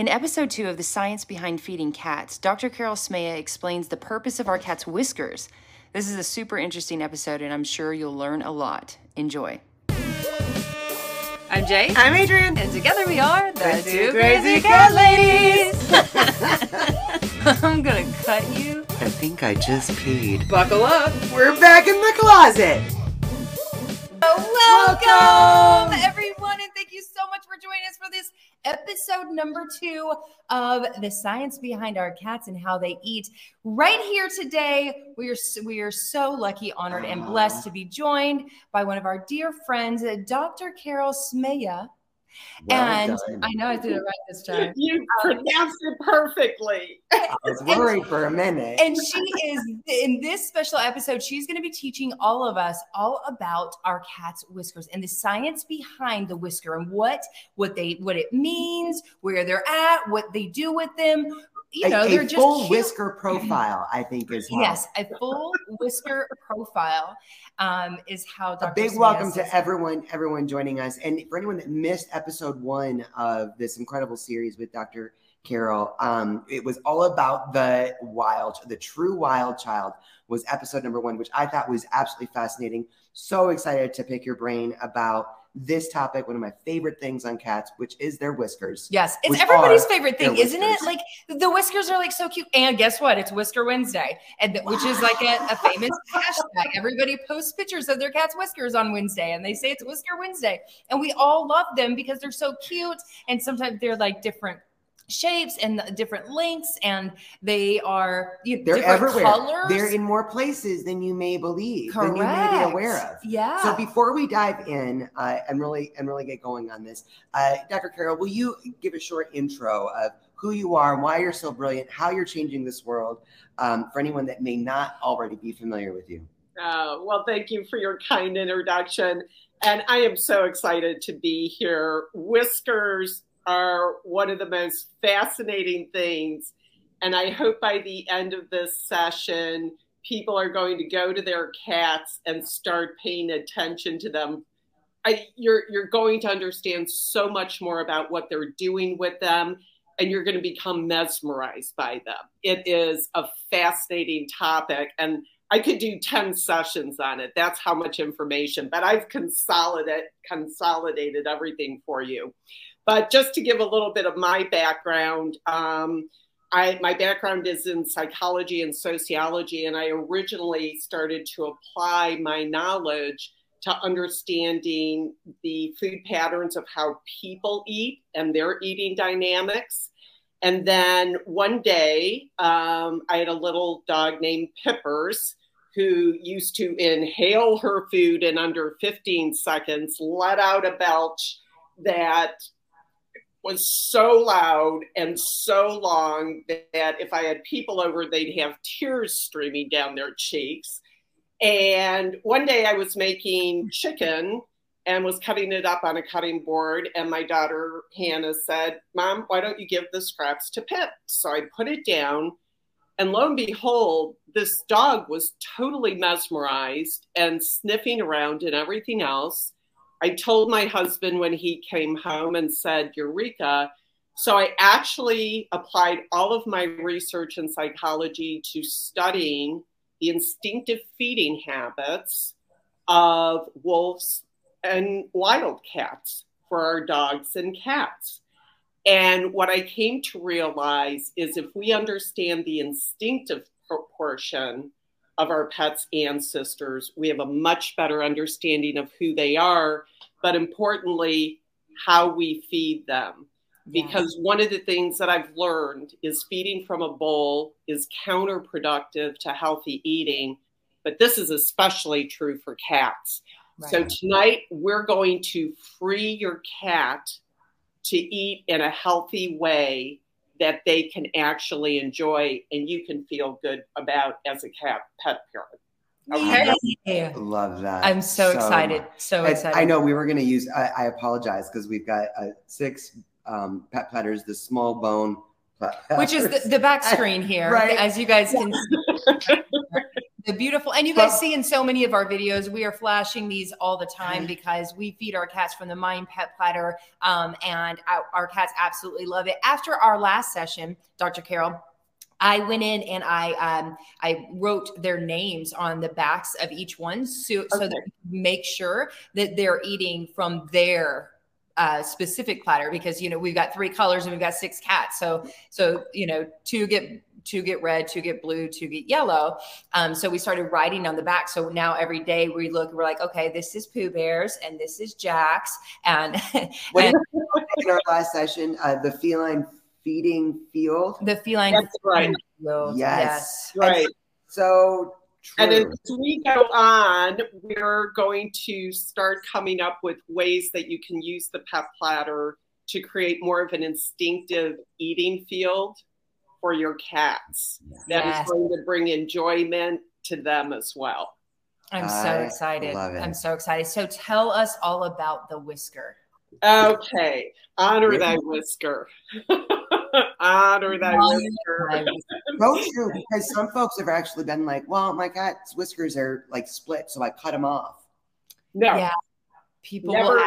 In episode two of The Science Behind Feeding Cats, Dr. Carol Smeja explains the purpose of our cat's whiskers. This is a super interesting episode, and I'm sure you'll learn a lot. Enjoy. I'm Jay. I'm Adrian. And together we are the, The two two crazy crazy cat cat ladies. I'm gonna cut you. I think I just peed. Buckle up. We're back in the closet. Welcome, Welcome. everyone, and thank you so much for joining us for this episode number two of the science behind our cats and how they eat. Right here today, we are we are so lucky, honored, and blessed to be joined by one of our dear friends, Dr. Carol Smeja. and done. I know I did it right this time. You um, pronounced it perfectly. I was worried for a minute. And she is in this special episode, she's going to be teaching all of us all about our cat's whiskers and the science behind the whisker and what what they what it means, where they're at, what they do with them. You know, a, they're a just full cute. whisker profile, I think, is how. Yes, a full whisker profile um, is how A big welcome to everyone, everyone joining us, and for anyone that missed episode one of this incredible series with Dr. Carol, um, it was all about the wild, the true wild child. Was episode number one, which I thought was absolutely fascinating. So excited to pick your brain about this topic, one of my favorite things on cats, which is their whiskers. Yes, it's everybody's favorite thing, isn't it? Like the whiskers are like so cute. And guess what? It's Whisker Wednesday, and which is like a, a famous hashtag. Everybody posts pictures of their cat's whiskers on Wednesday, and they say it's Whisker Wednesday, and we all love them because they're so cute. And sometimes they're like different shapes and different lengths, and they are you know, They're different everywhere. colors. They're in more places than you may believe, than you may be aware of. Yeah. So before we dive in uh, and really and really get going on this, uh, Dr. Carol, will you give a short intro of who you are, and why you're so brilliant, how you're changing this world, um, for anyone that may not already be familiar with you? Uh, well, thank you for your kind introduction. And I am so excited to be here. Whiskers are one of the most fascinating things. And I hope by the end of this session, people are going to go to their cats and start paying attention to them. I, you're, you're going to understand so much more about what they're doing with them, and you're going to become mesmerized by them. It is a fascinating topic. And I could do 10 sessions on it. That's how much information, but I've consolidated consolidated everything for you. But just to give a little bit of my background, um, I, my background is in psychology and sociology, and I originally started to apply my knowledge to understanding the food patterns of how people eat and their eating dynamics. And then one day, um, I had a little dog named Pippers who used to inhale her food in under 15 seconds, let out a belch that was so loud and so long that if I had people over, they'd have tears streaming down their cheeks. And one day I was making chicken and was cutting it up on a cutting board. And my daughter Hannah said, Mom, why don't you give the scraps to Pip? So I put it down. And lo and behold, this dog was totally mesmerized and sniffing around and everything else. I told my husband when he came home and said, Eureka. So I actually applied all of my research in psychology to studying the instinctive feeding habits of wolves and wildcats for our dogs and cats. And what I came to realize is if we understand the instinctive portion of our pets' ancestors, we have a much better understanding of who they are, but importantly, how we feed them. Because one of the things that I've learned is feeding from a bowl is counterproductive to healthy eating, but this is especially true for cats. So tonight we're going to free your cat to eat in a healthy way that they can actually enjoy and you can feel good about as a cat pet parent. Okay. Yay. Love that. I'm so, excited. much. So excited. I know we were going to use. I, I apologize because we've got uh, six um, pet platters, the small bone, pet Which is the, the back screen here, Right. as you guys can see. the beautiful, and you guys see in so many of our videos, we are flashing these all the time because we feed our cats from the Mine Pet Platter, um, and our, our cats absolutely love it. After our last session, Dr. Carol, I went in and I um, I wrote their names on the backs of each one, so, okay. so that make sure that they're eating from their uh, specific platter because you know we've got three colors and we've got six cats. So so you know two get two get red, two get blue, two get yellow. Um, so we started writing on the back. So now every day we look, we're like, okay, this is Pooh Bears and this is Jack's. And, and in our last session, uh, the feline feeding field. The feline. That's right. Field. Yes. yes. Right. And so True. And as we go on, we're going to start coming up with ways that you can use the pet platter to create more of an instinctive eating field for your cats. That yes. is going to bring enjoyment to them as well. I'm so I excited. I'm so excited. So tell us all about the whisker. Okay. Honor thy whisker. Honor thy whisker. so true because some folks have actually been like, well, my cat's whiskers are like split, so I cut them off. No. Yeah. People never,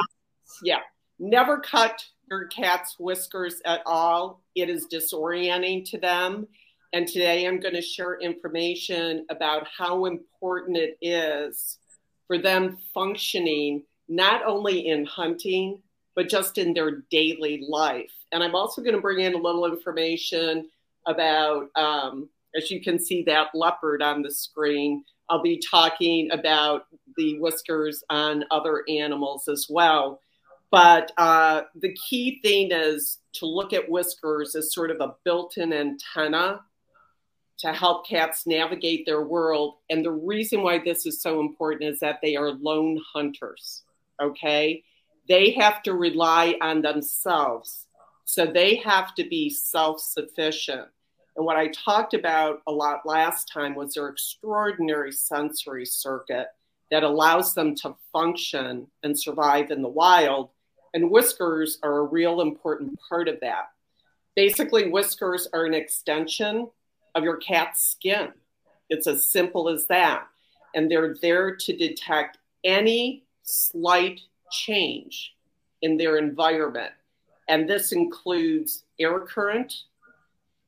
yeah. Never cut your cat's whiskers at all. It is disorienting to them. And today I'm going to share information about how important it is for them functioning not only in hunting, but just in their daily life. And I'm also going to bring in a little information about, um, as you can see, that leopard on the screen. I'll be talking about the whiskers on other animals as well. But uh, the key thing is to look at whiskers as sort of a built in antenna to help cats navigate their world. And the reason why this is so important is that they are lone hunters. Okay they have to rely on themselves. So they have to be self sufficient. And what I talked about a lot last time was their extraordinary sensory circuit that allows them to function and survive in the wild. And whiskers are a real important part of that. Basically, whiskers are an extension of your cat's skin. It's as simple as that. And they're there to detect any slight change in their environment. And this includes air current,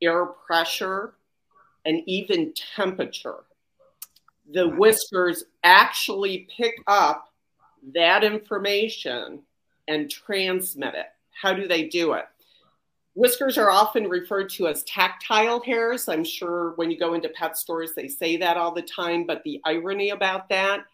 air pressure, and even temperature. The whiskers actually pick up that information and transmit it. How do they do it? Whiskers are often referred to as tactile hairs. I'm sure when you go into pet stores, they say that all the time. But the irony about that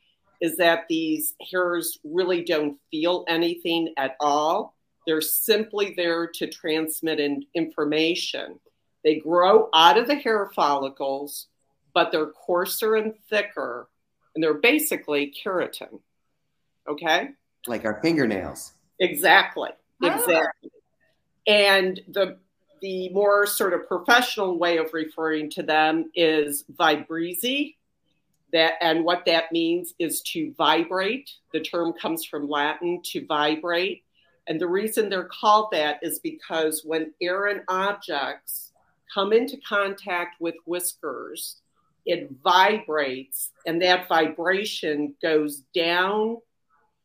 is that these hairs really don't feel anything at all. They're simply there to transmit in information. They grow out of the hair follicles, but they're coarser and thicker, and they're basically keratin. Okay? Like our fingernails. Exactly. Ah. Exactly. And the the more sort of professional way of referring to them is vibrissae, that and what that means is to vibrate. The term comes from latin to vibrate. And the reason they're called that is because when air and objects come into contact with whiskers it vibrates and that vibration goes down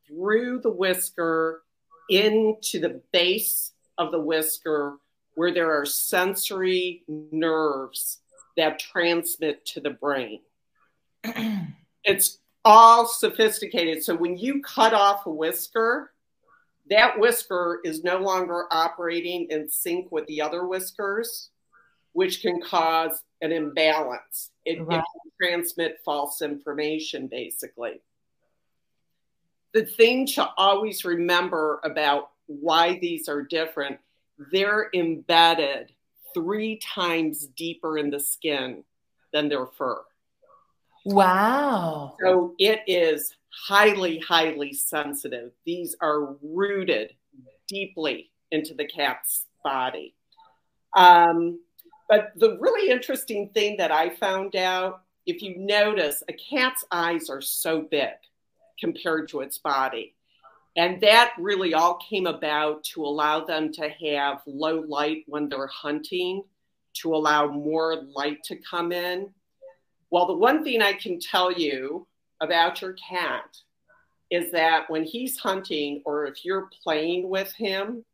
through the whisker into the base of the whisker where there are sensory nerves that transmit to the brain it's all sophisticated. So when you cut off a whisker, that whisker is no longer operating in sync with the other whiskers, which can cause an imbalance. It, right. it can transmit false information, basically. The thing to always remember about why these are different, they're embedded three times deeper in the skin than their fur. Wow. So it is highly, highly sensitive. These are rooted deeply into the cat's body. Um, but the really interesting thing that I found out if you notice, a cat's eyes are so big compared to its body. And that really all came about to allow them to have low light when they're hunting, to allow more light to come in Well, the one thing I can tell you about your cat is that when he's hunting or if you're playing with him,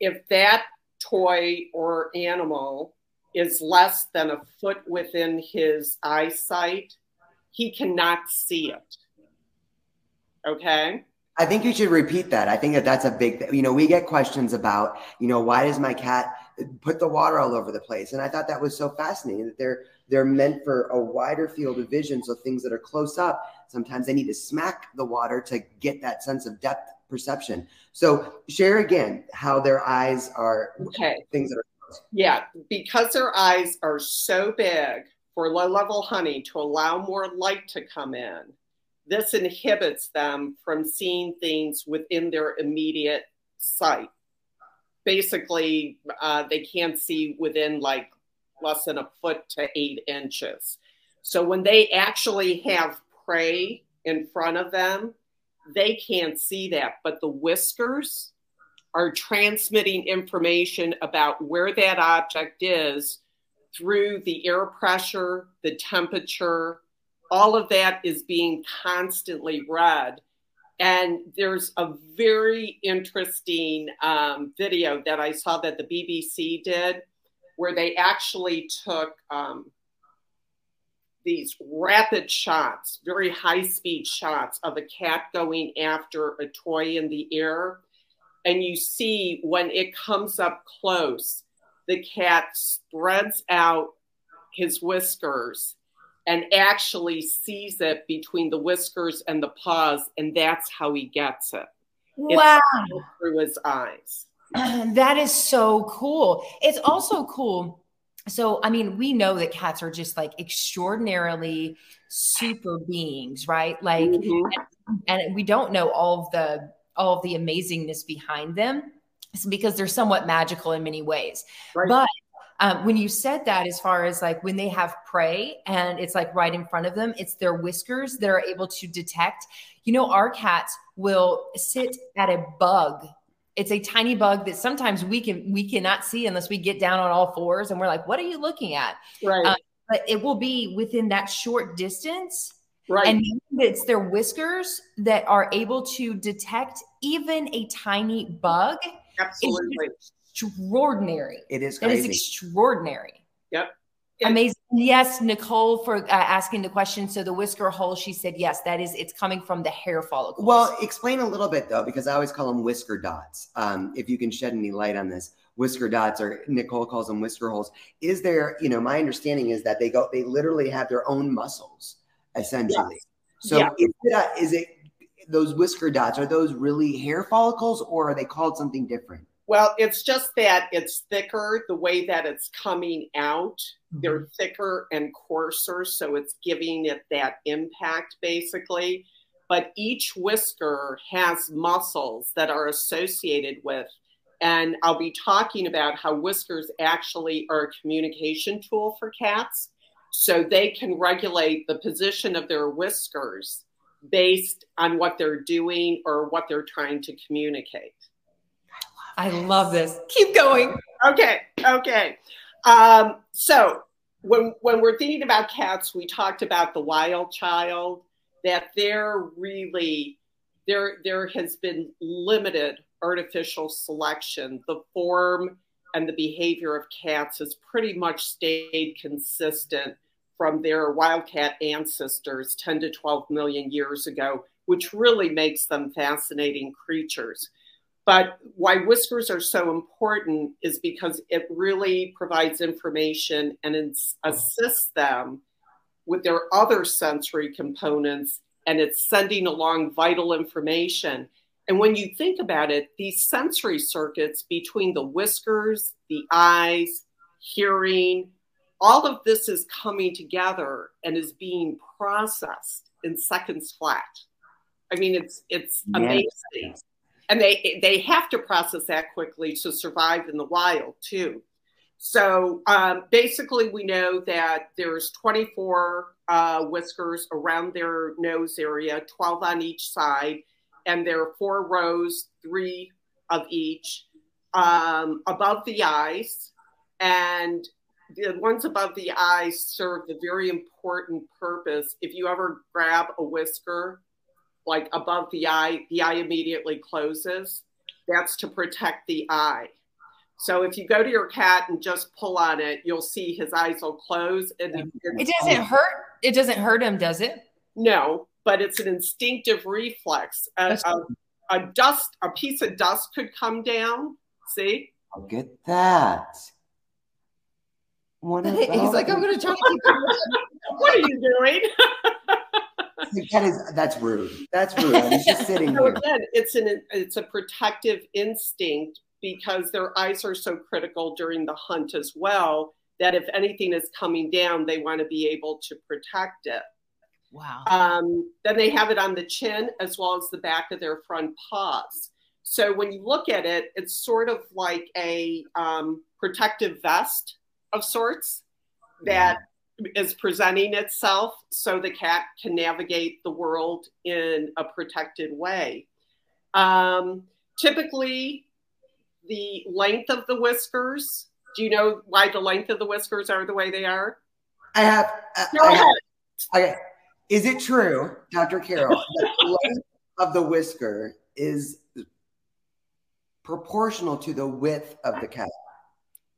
if that toy or animal is less than a foot within his eyesight, he cannot see it. Okay. I think you should repeat that. I think that that's a big, you know, we get questions about, you know, why does my cat put the water all over the place? And I thought that was so fascinating that they're they're meant for a wider field of vision. So things that are close up, sometimes they need to smack the water to get that sense of depth perception. So share again how their eyes are okay. Things that are close. Yeah, because their eyes are so big for low level honey to allow more light to come in this inhibits them from seeing things within their immediate sight. Basically, uh, they can't see within like less than a foot to eight inches. So when they actually have prey in front of them, they can't see that. But the whiskers are transmitting information about where that object is through the air pressure, the temperature, all of that is being constantly read. And there's a very interesting um, video that I saw that the BBC did where they actually took um, these rapid shots, very high speed shots of a cat going after a toy in the air. And you see when it comes up close, the cat spreads out his whiskers and actually sees it between the whiskers and the paws, and that's how he gets it. Wow. It's through his eyes. That is so cool. It's also cool. So, I mean, we know that cats are just like extraordinarily super beings, right? Like, mm-hmm. and, and we don't know all of the all of the amazingness behind them because they're somewhat magical in many ways. Right. But um, when you said that, as far as like when they have prey and it's like right in front of them, it's their whiskers that are able to detect. You know, our cats will sit at a bug. It's a tiny bug that sometimes we can we cannot see unless we get down on all fours and we're like, "What are you looking at?" Right. Um, but it will be within that short distance. Right. And it's their whiskers that are able to detect even a tiny bug. Absolutely extraordinary. It is crazy. It is extraordinary. Yep. Amazing. Yes, Nicole for uh, asking the question. So the whisker hole, she said, yes, that is, it's coming from the hair follicles. Well, explain a little bit though, because I always call them whisker dots. Um, if you can shed any light on this, whisker dots, or Nicole calls them whisker holes. Is there, you know, my understanding is that they go, they literally have their own muscles, essentially. Yes. So yeah. is, it a, is it those whisker dots? Are those really hair follicles, or are they called something different? Well, it's just that it's thicker the way that it's coming out. Mm-hmm. They're thicker and coarser, so it's giving it that impact basically. But each whisker has muscles that are associated with. And I'll be talking about how whiskers actually are a communication tool for cats. So they can regulate the position of their whiskers based on what they're doing or what they're trying to communicate. I love this. Keep going. Okay. Okay. Um, so when when we're thinking about cats, we talked about the wild child. That there really there there has been limited artificial selection. The form and the behavior of cats has pretty much stayed consistent from their wildcat ancestors 10 to 12 million years ago, which really makes them fascinating creatures. But why whiskers are so important is because it really provides information and assists them with their other sensory components and it's sending along vital information. And when you think about it, these sensory circuits between the whiskers, the eyes, hearing, all of this is coming together and is being processed in seconds flat. I mean, it's it's amazing. Yes and they they have to process that quickly to survive in the wild too. So um, basically, we know that there's 24 uh, whiskers around their nose area, 12 on each side, and there are four rows, three of each, um, above the eyes, and the ones above the eyes serve the very important purpose. If you ever grab a whisker, like above the eye, the eye immediately closes. That's to protect the eye. So if you go to your cat and just pull on it, you'll see his eyes will close. And it doesn't hurt. It doesn't hurt him, does it? No, but it's an instinctive reflex. A, a, a dust, a piece of dust could come down. See? Look at that. What He's like, I'm going to try to keep What are you doing? that is that's rude. That's rude. He's just sitting so here. Again, it's an it's a protective instinct because their eyes are so critical during the hunt as well that if anything is coming down, they want to be able to protect it. Wow. Um, then they have it on the chin as well as the back of their front paws. So when you look at it, it's sort of like a um, protective vest of sorts that is presenting itself so the cat can navigate the world in a protected way. Um, typically, the length of the whiskers. Do you know why the length of the whiskers are the way they are? I have. Uh, Go I ahead. have okay. Is it true, Dr. Carol, that the length of the whisker is proportional to the width of the cat?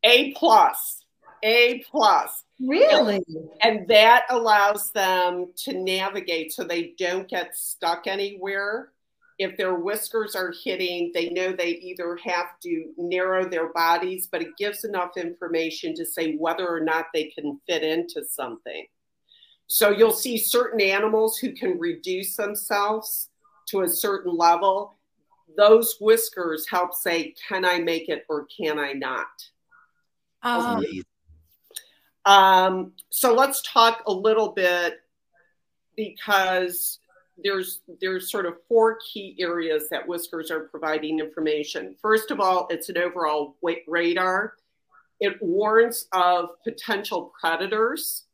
A plus. A plus. Really? And that allows them to navigate so they don't get stuck anywhere. If their whiskers are hitting, they know they either have to narrow their bodies, but it gives enough information to say whether or not they can fit into something. So you'll see certain animals who can reduce themselves to a certain level. Those whiskers help say, can I make it or can I not? Um, Um, so let's talk a little bit because there's there's sort of four key areas that whiskers are providing information. First of all, it's an overall radar. It warns of potential predators.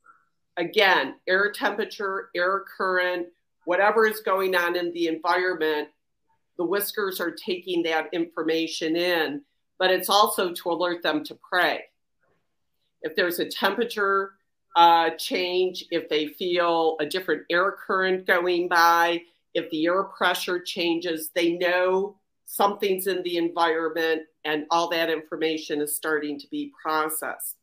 Again, air temperature, air current, whatever is going on in the environment, the whiskers are taking that information in, but it's also to alert them to prey if there's a temperature uh, change, if they feel a different air current going by, if the air pressure changes, they know something's in the environment and all that information is starting to be processed.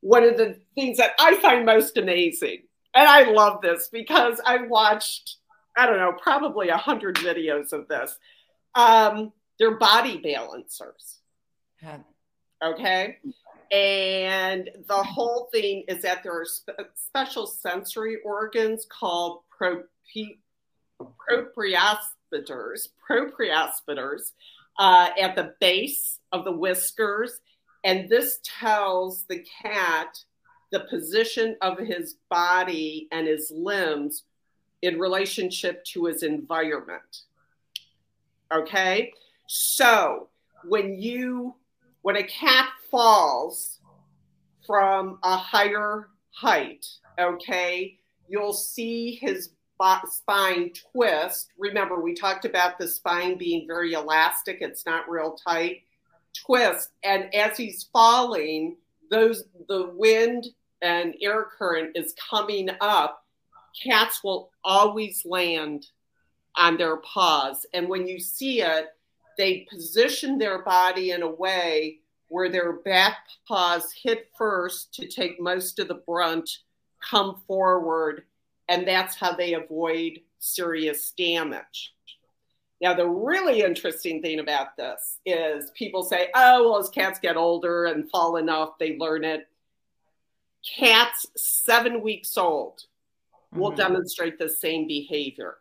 One of the things that I find most amazing, and I love this because I watched, I don't know, probably a hundred videos of this. Um, they're body balancers. Okay. And the whole thing is that there are spe- special sensory organs called pro- proprioceptors, proprioceptors uh, at the base of the whiskers. And this tells the cat the position of his body and his limbs in relationship to his environment. Okay. So when you when a cat falls from a higher height, okay, you'll see his spine twist. Remember, we talked about the spine being very elastic, it's not real tight. Twist, and as he's falling, those the wind and air current is coming up. Cats will always land on their paws, and when you see it, they position their body in a way where their back paws hit first to take most of the brunt, come forward, and that's how they avoid serious damage. Now, the really interesting thing about this is people say, oh, well, as cats get older and fall enough, they learn it. Cats seven weeks old will mm-hmm. demonstrate the same behavior.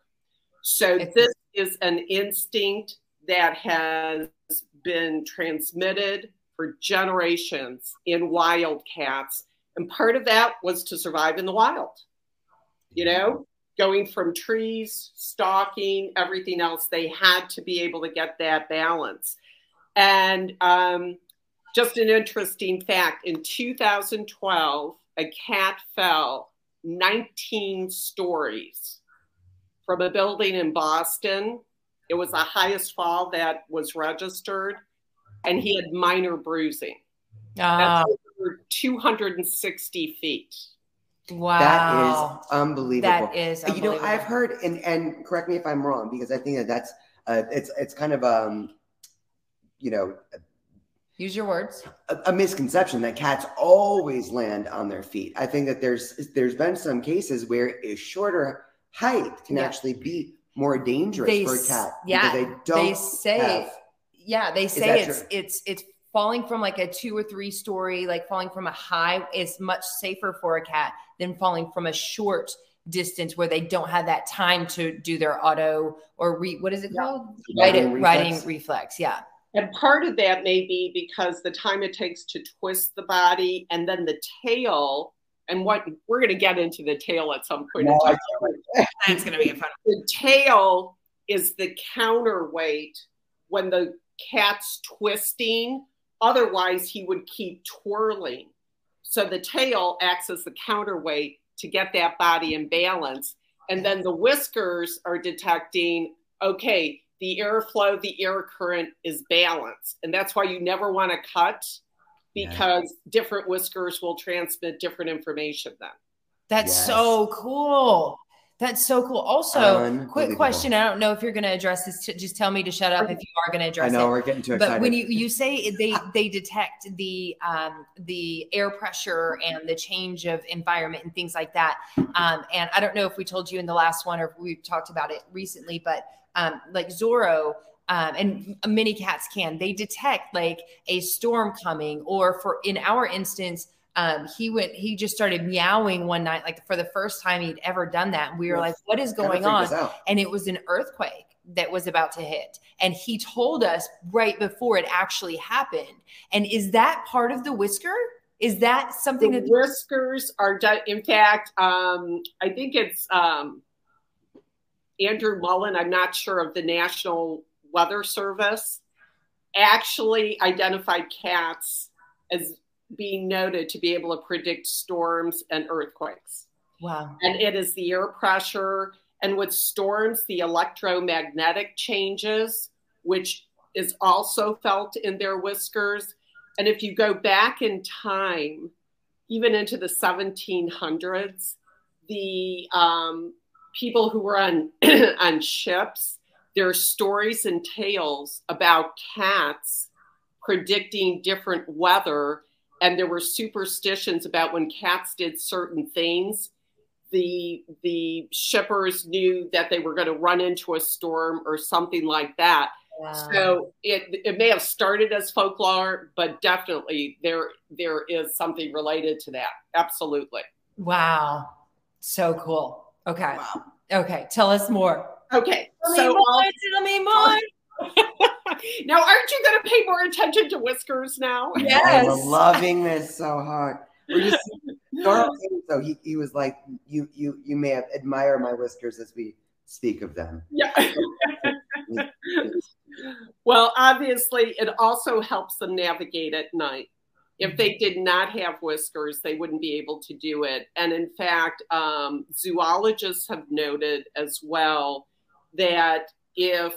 So, it's- this is an instinct that has been transmitted for generations in wildcats. And part of that was to survive in the wild, you know, going from trees, stalking, everything else. They had to be able to get that balance. And um, just an interesting fact in 2012, a cat fell 19 stories from a building in Boston it was the highest fall that was registered, and he had minor bruising. Uh, 260 feet. Wow. That is unbelievable. That is You know, I've heard, and and correct me if I'm wrong, because I think that that's uh, it's it's kind of um, you know, Use your words. a, a misconception that cats always land on their feet. I think that there's there's been some cases where a shorter height can Yeah. actually be more dangerous They for a cat. yeah, because they don't. they say have- yeah they say it's true? it's it's falling from like a two or three story like falling from a high is much safer for a cat than falling from a short distance where they don't have that time to do their auto or re, what is it Yeah. called Righting righting, righting reflex. reflex yeah And part of that may be because the time it takes to twist the body and then the tail, and what we're going to get into the tail at some point. in No, I time. that's gonna be a fun the tail is the counterweight when the cat's twisting. Otherwise, he would keep twirling. So the tail acts as the counterweight to get that body in balance. And then the whiskers are detecting okay, the airflow, the air current is balanced. And that's why you never want to cut because different whiskers will transmit different information then. That's Yes. so cool. That's so cool. Also, quick question. I don't know if you're going to address this. Just tell me to shut up if you are going to address it. I know it. we're getting too But when you you say they they detect the um, the air pressure and the change of environment and things like that, um, and I don't know if we told you in the last one or we've talked about it recently, but um, like Zorro. Um, and many cats can they detect like a storm coming or for in our instance um, he went he just started meowing one night like for the first time he'd ever done that and we were Yes. like what is going on and it was an earthquake that was about to hit and he told us right before it actually happened and is that part of the whisker is that something the that whiskers are done. In fact, um, I think it's um, Andrew Mullen. I'm not sure of the National Weather Service. Actually, identified cats as being noted to be able to predict storms and earthquakes. wow And it is the air pressure, and with storms, the electromagnetic changes, which is also felt in their whiskers. And if you go back in time, even into the 1700s, the um, people who were on on ships, there are stories and tales about cats predicting different weather, and there were superstitions about when cats did certain things. The the shippers knew that they were going to run into a storm or something like that. wow. So it it may have started as folklore, but definitely there there is something related to that. Absolutely. wow so cool okay okay tell us more Okay. tell So me more tell me more now, aren't you going to pay more attention to whiskers now? Yes. I'm loving this so hard. We're just Darl so he, he was like, you you you may have admire my whiskers as we speak of them. Yeah. well, obviously, it also helps them navigate at night. If they did not have whiskers, they wouldn't be able to do it. And in fact, um, zoologists have noted as well that if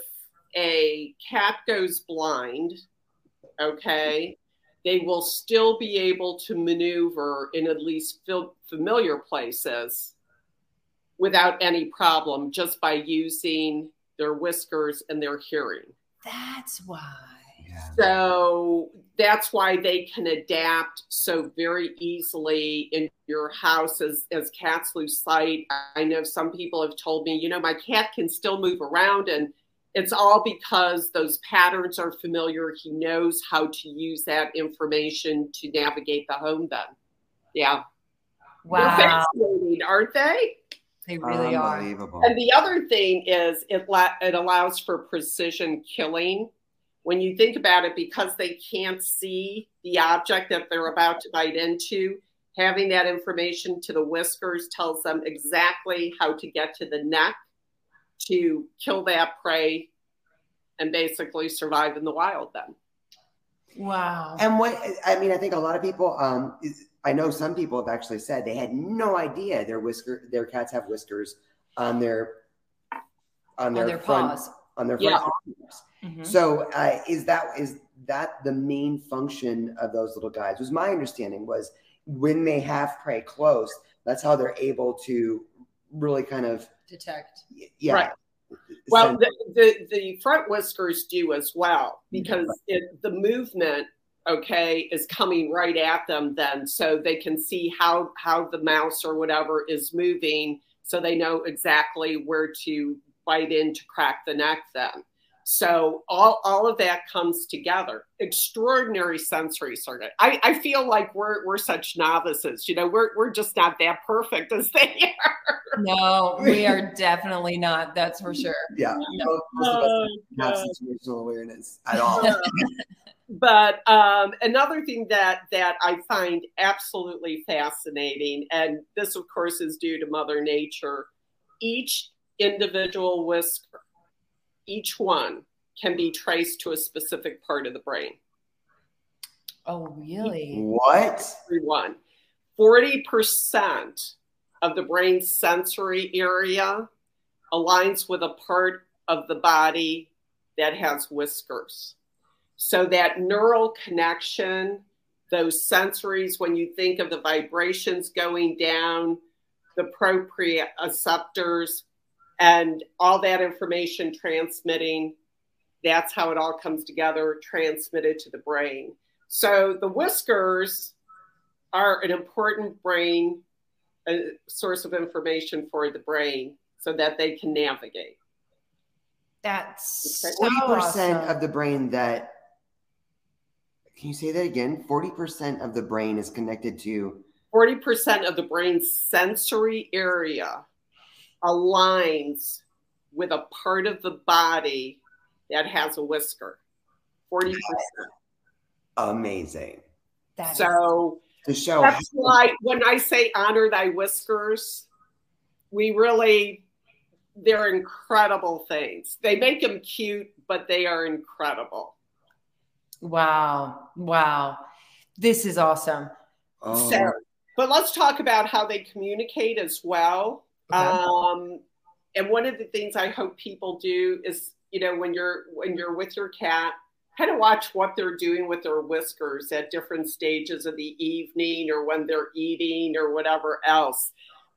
a cat goes blind, okay, they will still be able to maneuver in at least familiar places without any problem just by using their whiskers and their hearing. that's why Yeah. So that's why they can adapt so very easily in your house as, as cats lose sight. I know some people have told me, you know, my cat can still move around, and it's all because those patterns are familiar. He knows how to use that information to navigate the home then. Yeah. They're wow fascinating, aren't they? they really are Unbelievable. And the other thing is it la- it allows for precision killing. When you think about it, because they can't see the object that they're about to bite into, having that information to the whiskers tells them exactly how to get to the neck to kill that prey and basically survive in the wild then. wow And what I mean, I think a lot of people. Um, is, I know some people have actually said they had no idea their whisker, their cats have whiskers on their on on their, their front paws on their front Yeah. arms. Mhm. So uh, is that is that the main function of those little guys was my understanding was when they have prey close, that's how they're able to really kind of detect. Yeah. Right. Well, the, the, the front whiskers do as well mm-hmm. because it, the movement, okay, is coming right at them then, so they can see how how the mouse or whatever is moving, so they know exactly where to bite in to crack the neck. Then, so all, all of that comes together. Extraordinary sensory circuit. I, I feel like we're we're such novices. You know, we're we're just not that perfect as they are. No, we are definitely not. That's for sure. Yeah. No. Oh, have situational awareness at all. but um, another thing that that I find absolutely fascinating, and this of course is due to Mother Nature, each individual whisker each one can be traced to a specific part of the brain. Oh, really? What? Everyone. 40% of the brain's sensory area aligns with a part of the body that has whiskers. So that neural connection, those sensories, when you think of the vibrations going down, the proprioceptors, and all that information transmitting that's how it all comes together transmitted to the brain so the whiskers are an important brain a source of information for the brain so that they can navigate that's okay. 40% awesome. of the brain that can you say that again 40% of the brain is connected to 40% of the brain's sensory area aligns with a part of the body that has a whisker. 40%. Amazing. That so the show that's why when I say honor thy whiskers, we really they're incredible things. They make them cute, but they are incredible. Wow. Wow. This is awesome. Oh. So, but let's talk about how they communicate as well. Um, and one of the things I hope people do is, you know, when you're when you're with your cat, kind of watch what they're doing with their whiskers at different stages of the evening or when they're eating or whatever else.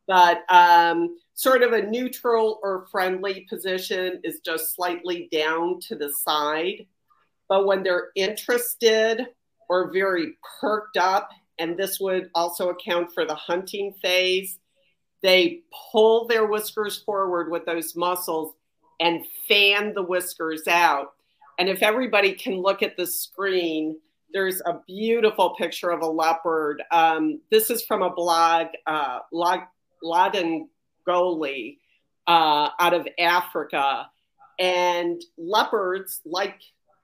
But um, sort of a neutral or friendly position is just slightly down to the side. But when they're interested or very perked up, and this would also account for the hunting phase, they pull their whiskers forward with those muscles and fan the whiskers out. And if everybody can look at the screen, there's a beautiful picture of a leopard. Um, this is from a blog, uh, Laden Goli uh, out of Africa. And leopards, like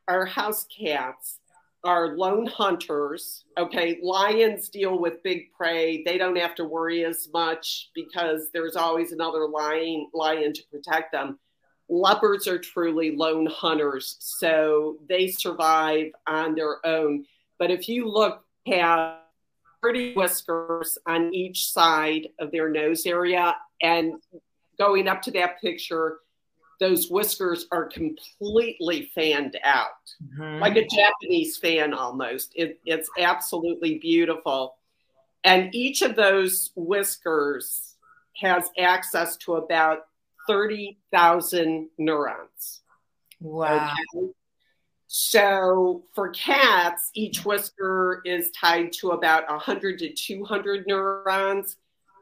our house cats, are lone hunters. Okay, lions deal with big prey. They don't have to worry as much because there's always another lion lion to protect them. Leopards are truly lone hunters, so they survive on their own. But if you look at pretty whiskers on each side of their nose area and going up to that picture, those whiskers are completely fanned out, mm-hmm. like a Japanese fan almost. It, it's absolutely beautiful. And each of those whiskers has access to about 30,000 neurons. Wow. Okay? So for cats, each whisker is tied to about 100 to 200 neurons.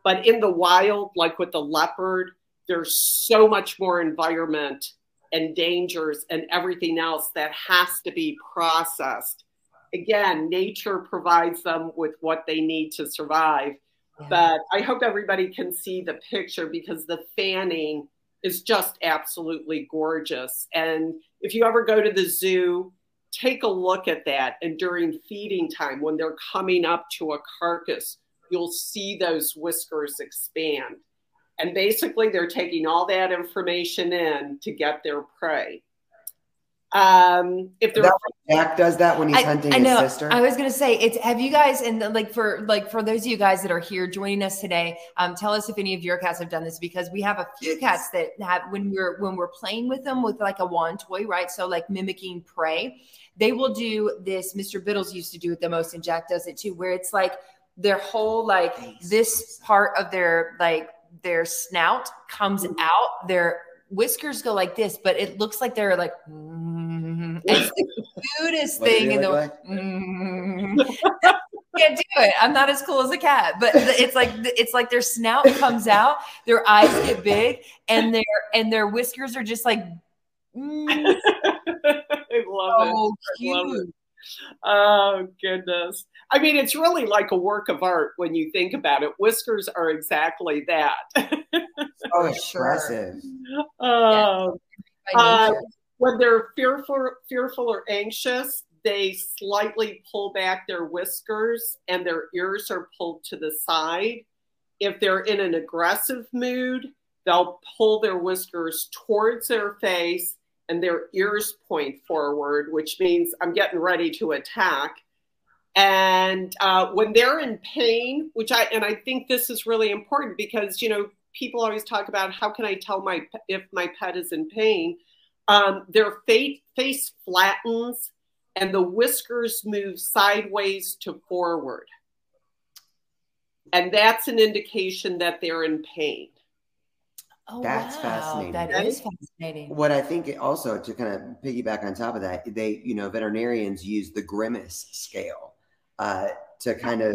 But in the wild, like with the leopard, there's so much more environment and dangers and everything else that has to be processed. Again, nature provides them with what they need to survive. Yeah. But I hope everybody can see the picture because the fanning is just absolutely gorgeous. And if you ever go to the zoo, take a look at that. And during feeding time, when they're coming up to a carcass, you'll see those whiskers expand. And basically, they're taking all that information in to get their prey. Um, if they're That Jack does that when he's I, hunting I know. his sister. I was gonna say it's. Have you guys and like for like for those of you guys that are here joining us today, um, tell us if any of your cats have done this because we have a few cats that have when we're when we're playing with them with like a wand toy, right? So like mimicking prey, they will do this. Mr. Biddles used to do it the most, and Jack does it too, where it's like their whole like this part of their like their snout comes out, their whiskers go like this, but it looks like they're like. mm, It's the cutest thing in the look like? Mm. Can't do it. I'm not as cool as a cat, but it's like it's like their snout comes out, their eyes get big, and their and their whiskers are just like mm, I love it. so I love cute. Oh goodness. I mean, it's really like a work of art when you think about it. Whiskers are exactly that. oh, Sure. expressive. Oh, By Uh, when they're fearful, fearful or anxious, they slightly pull back their whiskers and their ears are pulled to the side. If they're in an aggressive mood, they'll pull their whiskers towards their face and their ears point forward, which means I'm getting ready to attack. And uh, when they're in pain, which I and I think this is really important because you know people always talk about how can I tell my if my pet is in pain. Um, their face, face flattens and the whiskers move sideways to forward. And that's an indication that they're in pain. Oh, That's wow. fascinating. That Right? fascinating. What I think also to kind of piggyback on top of that, they, you know, veterinarians use the grimace scale uh, to kind of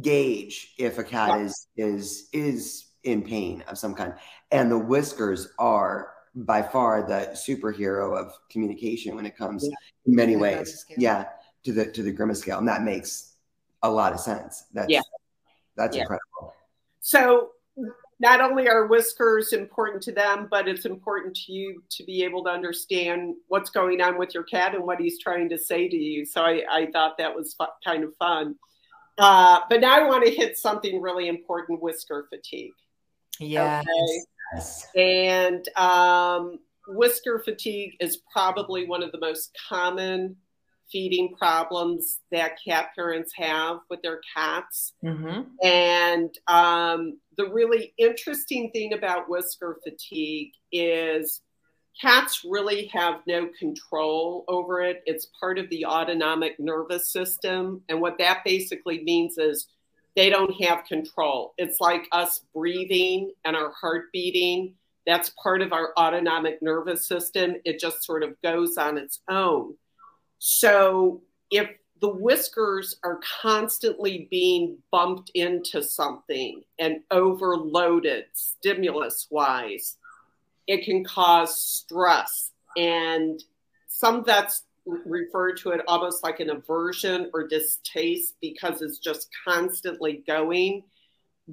gauge if a cat Yeah. is is is in pain of some kind, and the whiskers are by far the superhero of communication when it comes Yeah. in many ways. Yeah, to the to the grimace scale, and that makes a lot of sense. That's Yeah. that's Yeah. incredible. So not only are whiskers important to them, but it's important to you to be able to understand what's going on with your cat and what he's trying to say to you. So I, I thought that was fu- kind of fun. Uh, but now I want to hit something really important whisker fatigue. Yes. Okay. Yes. And um, whisker fatigue is probably one of the most common feeding problems that cat parents have with their cats. Mhm. And um, the really interesting thing about whisker fatigue is cats really have no control over it. It's part of the autonomic nervous system. And what that basically means is they don't have control. It's like us breathing and our heart beating. That's part of our autonomic nervous system. It just sort of goes on its own. So if the whiskers are constantly being bumped into something and overloaded stimulus wise, it can cause stress. And some vets refer to it almost like an aversion or distaste because it's just constantly going.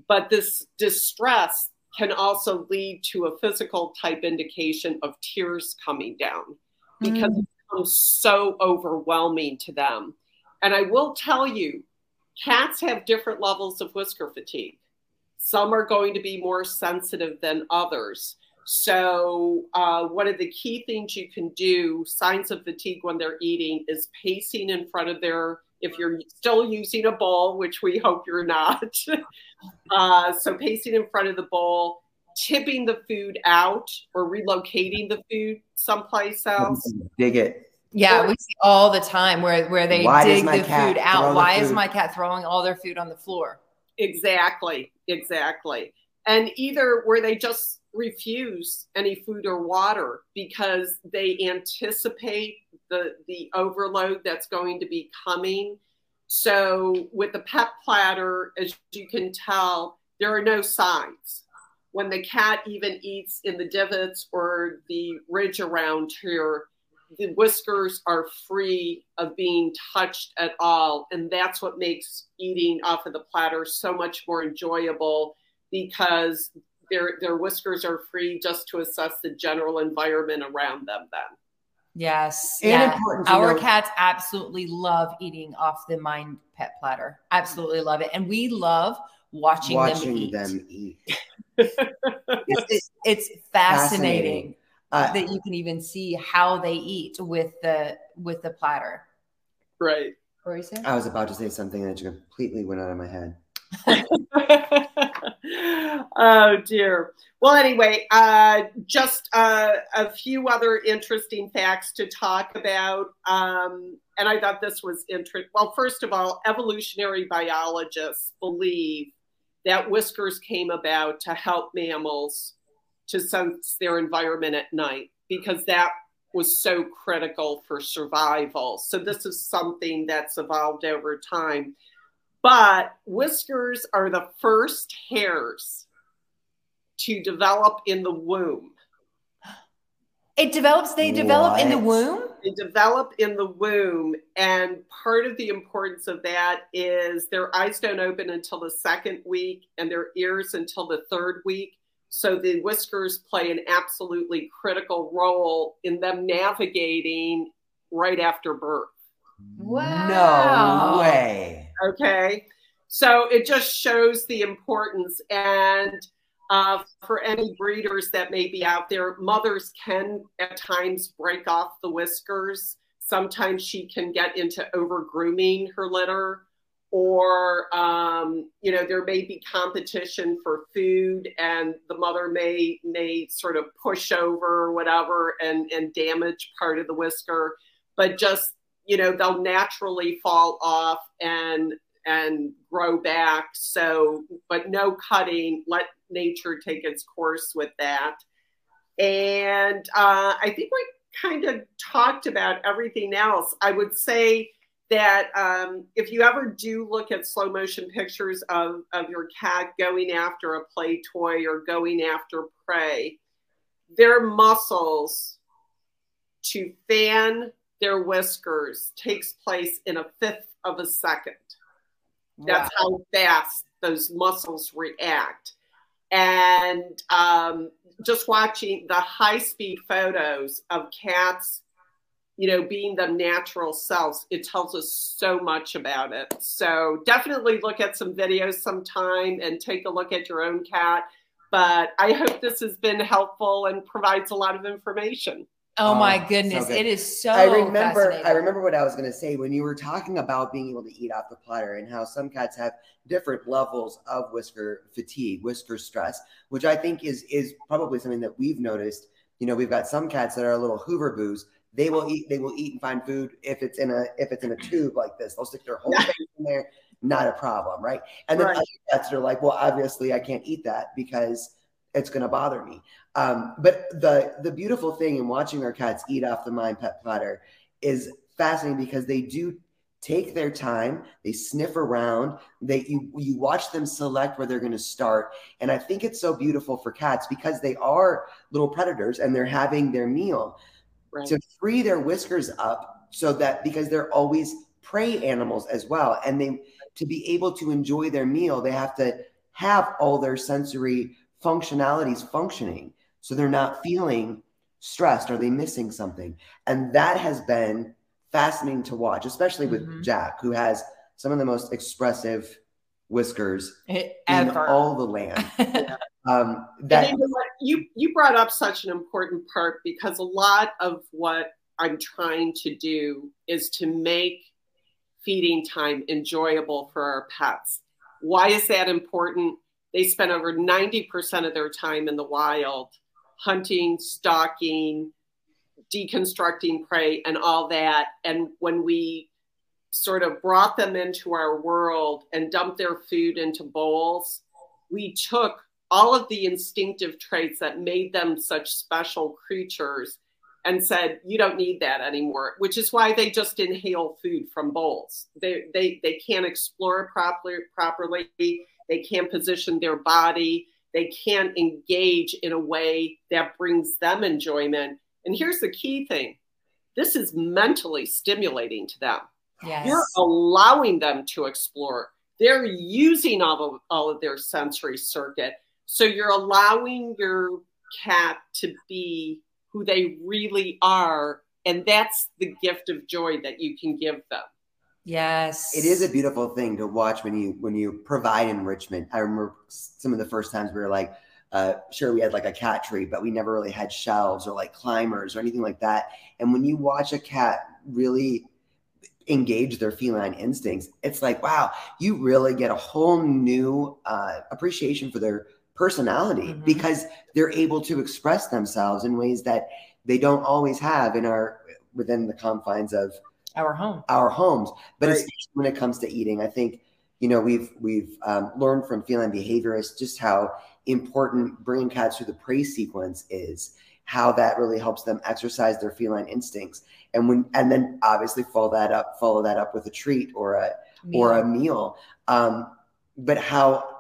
But this distress can also lead to a physical type indication of tears coming down because it so overwhelming to them. And I will tell you, cats have different levels of whisker fatigue. Some are going to be more sensitive than others. So, uh, one of the key things you can do, signs of fatigue when they're eating, is pacing in front of their, if you're still using a bowl, which we hope you're not. uh, so, pacing in front of the bowl, tipping the food out or relocating the food someplace else. Dig it. Yeah, we see all the time where where they dig the food out. the Why is my cat throwing all their food on the floor? Exactly, exactly. And either where they just refuse any food or water because they anticipate the the overload that's going to be coming. So with the pet platter, as you can tell, there are no signs. When the cat even eats in the divots or the ridge around here, the whiskers are free of being touched at all. And that's what makes eating off of the platter so much more enjoyable because their their whiskers are free just to assess the general environment around them then. Yes. And yeah. important Our note- cats absolutely love eating off the Mine Pet platter. Absolutely love it. And we love watching, Watching them eat. them eat. It's, it's fascinating. uh, that you can even see how they eat with the with the platter. Right. I was about to say something that completely went out of my head. oh dear. Well, anyway, uh, just uh, a few other interesting facts to talk about. Um, and I thought this was interesting. Well, first of all, evolutionary biologists believe that whiskers came about to help mammals to sense their environment at night because that was so critical for survival. So this is something that's evolved over time. But whiskers are the first hairs to develop in the womb. It develops, they develop what? in the womb? They develop in the womb. And part of the importance of that is their eyes don't open until the second week and their ears until the third week. So the whiskers play an absolutely critical role in them navigating right after birth. Wow. No way. Okay. So it just shows the importance. And uh, for any breeders that may be out there, mothers can at times break off the whiskers. Sometimes she can get into over grooming her litter or um, you know there may be competition for food and the mother may may sort of push over or whatever and and damage part of the whisker but just you know they'll naturally fall off and and grow back. So but no cutting let nature take its course with that. And uh, i think we kind of talked about everything else. I would say that um, if you ever do look at slow motion pictures of, of your cat going after a play toy or going after prey, their muscles to fan their whiskers takes place in a fifth of a second. Wow. That's how fast those muscles react. And um, just watching the high speed photos of cats you know, being the natural selves, it tells us so much about it. So definitely look at some videos sometime and take a look at your own cat. But I hope this has been helpful and provides a lot of information. Oh my um, goodness, so it is so. I remember. I remember what I was going to say when you were talking about being able to eat off the platter and how some cats have different levels of whisker fatigue, whisker stress, which I think is is probably something that we've noticed. You know, we've got some cats that are a little Hoover boos they will eat. They will eat and find food if it's in a if it's in a tube like this. They'll stick their whole face in there. Not a problem, right? And then right. other cats are like, well, obviously I can't eat that because it's going to bother me. Um, but the the beautiful thing in watching our cats eat off the Mine Pet platter is fascinating because they do take their time they sniff around they you, you watch them select where they're going to start and i think it's so beautiful for cats because they are little predators and they're having their meal right. to free their whiskers up so that because they're always prey animals as well and they to be able to enjoy their meal they have to have all their sensory functionalities functioning so they're not feeling stressed are they missing something and that has been fascinating to watch especially with mm-hmm. jack who has some of the most expressive whiskers Ever. in all the land Um, that you you brought up such an important part because a lot of what I'm trying to do is to make feeding time enjoyable for our pets. Why is that important? They spend over 90% of their time in the wild hunting, stalking, deconstructing prey, and all that. And when we sort of brought them into our world and dumped their food into bowls, we took all of the instinctive traits that made them such special creatures and said you don't need that anymore which is why they just inhale food from bowls they they, they can't explore properly properly they can't position their body they can't engage in a way that brings them enjoyment and here's the key thing this is mentally stimulating to them yes. you're allowing them to explore they're using all of, all of their sensory circuit so you're allowing your cat to be who they really are. And that's the gift of joy that you can give them. Yes. It is a beautiful thing to watch when you when you provide enrichment. I remember some of the first times we were like, uh, sure we had like a cat tree, but we never really had shelves or like climbers or anything like that. And when you watch a cat really engage their feline instincts, it's like, wow, you really get a whole new uh, appreciation for their personality Mhm. because they're able to express themselves in ways that they don't always have in our within the confines of Our home. our homes. But Right. especially when it comes to eating, I think you know we've we've um, learned from feline behaviorists just how important bringing cats through the prey sequence is. How that really helps them exercise their feline instincts, and when and then obviously follow that up follow that up with a treat or a or a meal. Um, but how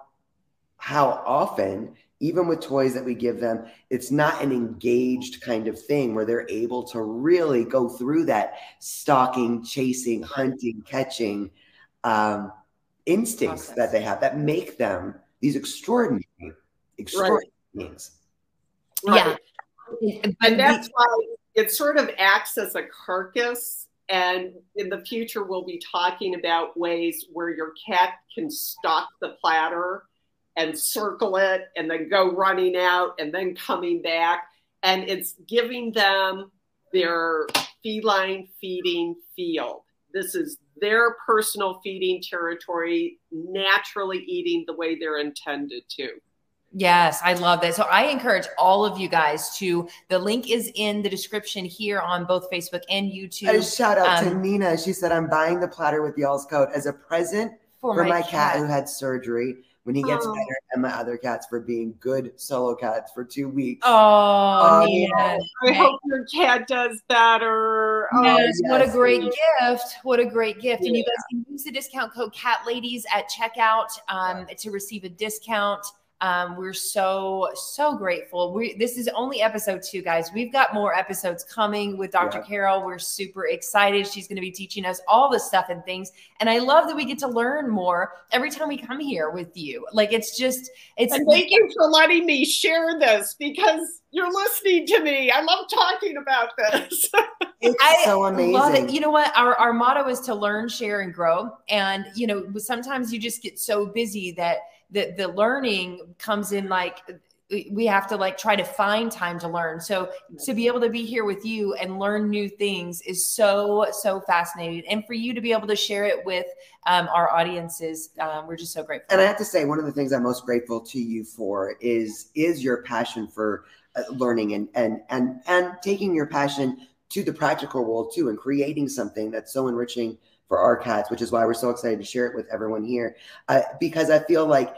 how often, even with toys that we give them, it's not an engaged kind of thing where they're able to really go through that stalking, chasing, hunting, catching um, instincts Process. that they have that make them these extraordinary, extraordinary beings. Yeah. And that's why it sort of acts as a carcass. And in the future, we'll be talking about ways where your cat can stalk the platter and circle it and then go running out and then coming back. And it's giving them their feline feeding field. This is their personal feeding territory, naturally eating the way they're intended to. Yes, I love that. So I encourage all of you guys to the link is in the description here on both Facebook and YouTube. A YouTube shout out to Um, Nina. She said, I'm buying the platter with y'all's coat as a present for, for my, cat. who had surgery when he gets Oh. better and my other cats for being good solo cats for two weeks. Oh, Oh, Nina. I hope your cat does better. Oh, Yes, what a yes. great gift. What a great gift. And you guys can use the discount code cat ladies at checkout um, to receive a discount. Um, we're so, so grateful. We this is only episode two, guys. We've got more episodes coming with Dr. Yeah. Carol. We're super excited. She's going to be teaching us all the stuff and things. And I love that we get to learn more every time we come here with you. Like it's just, it's And thank you for letting me share this because you're listening to me. I love talking about this. It's so amazing. Love it. You know what? Our our motto is to learn, share, and grow. And you know, sometimes you just get so busy that the the learning comes in like we have to like try to find time to learn. So to be able to be here with you and learn new things is so so fascinating. And for you to be able to share it with um, our audiences, um, we're just so grateful. and I have to say, one of the things I'm most grateful to you for is is your passion for uh, learning and and and and taking your passion to the practical world too, and creating something that's so enriching for our cats, which is why we're so excited to share it with everyone here. Uh, because I feel like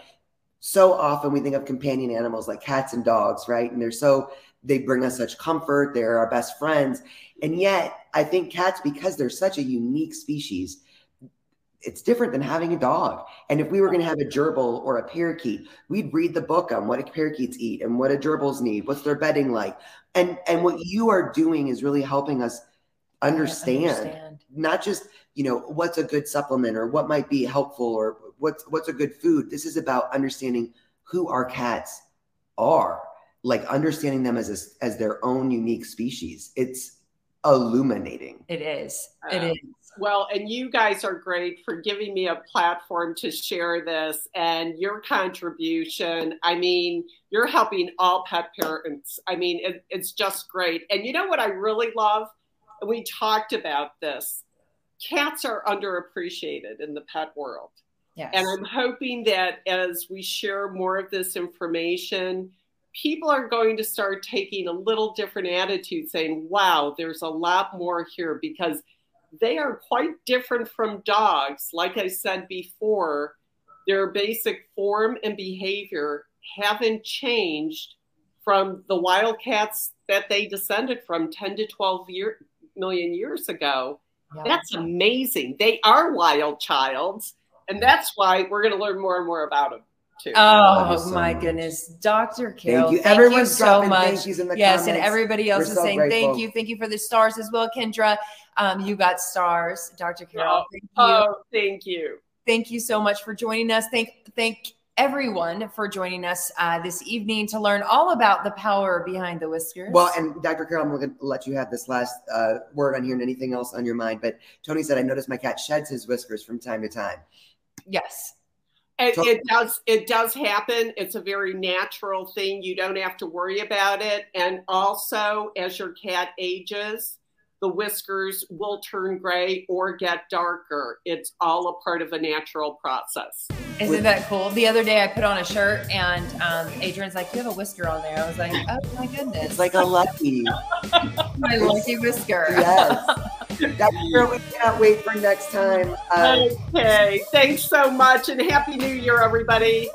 so often we think of companion animals like cats and dogs, right? And they're so they bring us such comfort. They're our best friends, and yet I think cats, because they're such a unique species, it's different than having a dog. And if we were going to have a gerbil or a parakeet, we'd read the book on what parakeets eat and what a gerbils need, what's their bedding like. And and what you are doing is really helping us understand, Understand. not just, you know, what's a good supplement or what might be helpful or what's what's a good food. This is about understanding who our cats are, like understanding them as a, as their own unique species. It's illuminating. It is. It Uh, is. well, and you guys are great for giving me a platform to share this and your contribution. I mean, you're helping all pet parents. I mean, it, it's just great. And you know what I really love? We talked about this. Cats are underappreciated in the pet world. Yes. And I'm hoping that as we share more of this information, people are going to start taking a little different attitude, saying, wow, there's a lot more here because they are quite different from dogs. Like I said before, their basic form and behavior haven't changed from the wildcats that they descended from 10 to 12 year, million years ago. Yeah. That's amazing. They are wild childs. And that's why we're going to learn more and more about them too. Oh so my much. goodness, Dr. Carol, Thank you. thank Everyone's you so dropping much. thank yous in the yes, comments. and everybody else We're is so saying grateful. thank you, thank you for the stars as well, Kendra. Um, you got stars, Dr. Carol. Oh, Thank you, Oh, thank you. thank you so much for joining us. Thank, thank everyone for joining us uh, this evening to learn all about the power behind the whiskers. Well, and Dr. Carol, I'm going to let you have this last uh, word on here and anything else on your mind. But Tony said, I noticed my cat sheds his whiskers from time to time. yes, It, it, does. It does happen. It's a very natural thing. You don't have to worry about it. And also, as your cat ages, the whiskers will turn gray or get darker. It's all a part of a natural process. Isn't that cool? The other day I put on a shirt and um, Adrian's like, You have a whisker on there. I was like, Oh my goodness. It's like a lucky. my lucky whisker. Yes. That's where we cannot wait for next time. Uh, okay. Thanks so much and Happy New Year, everybody.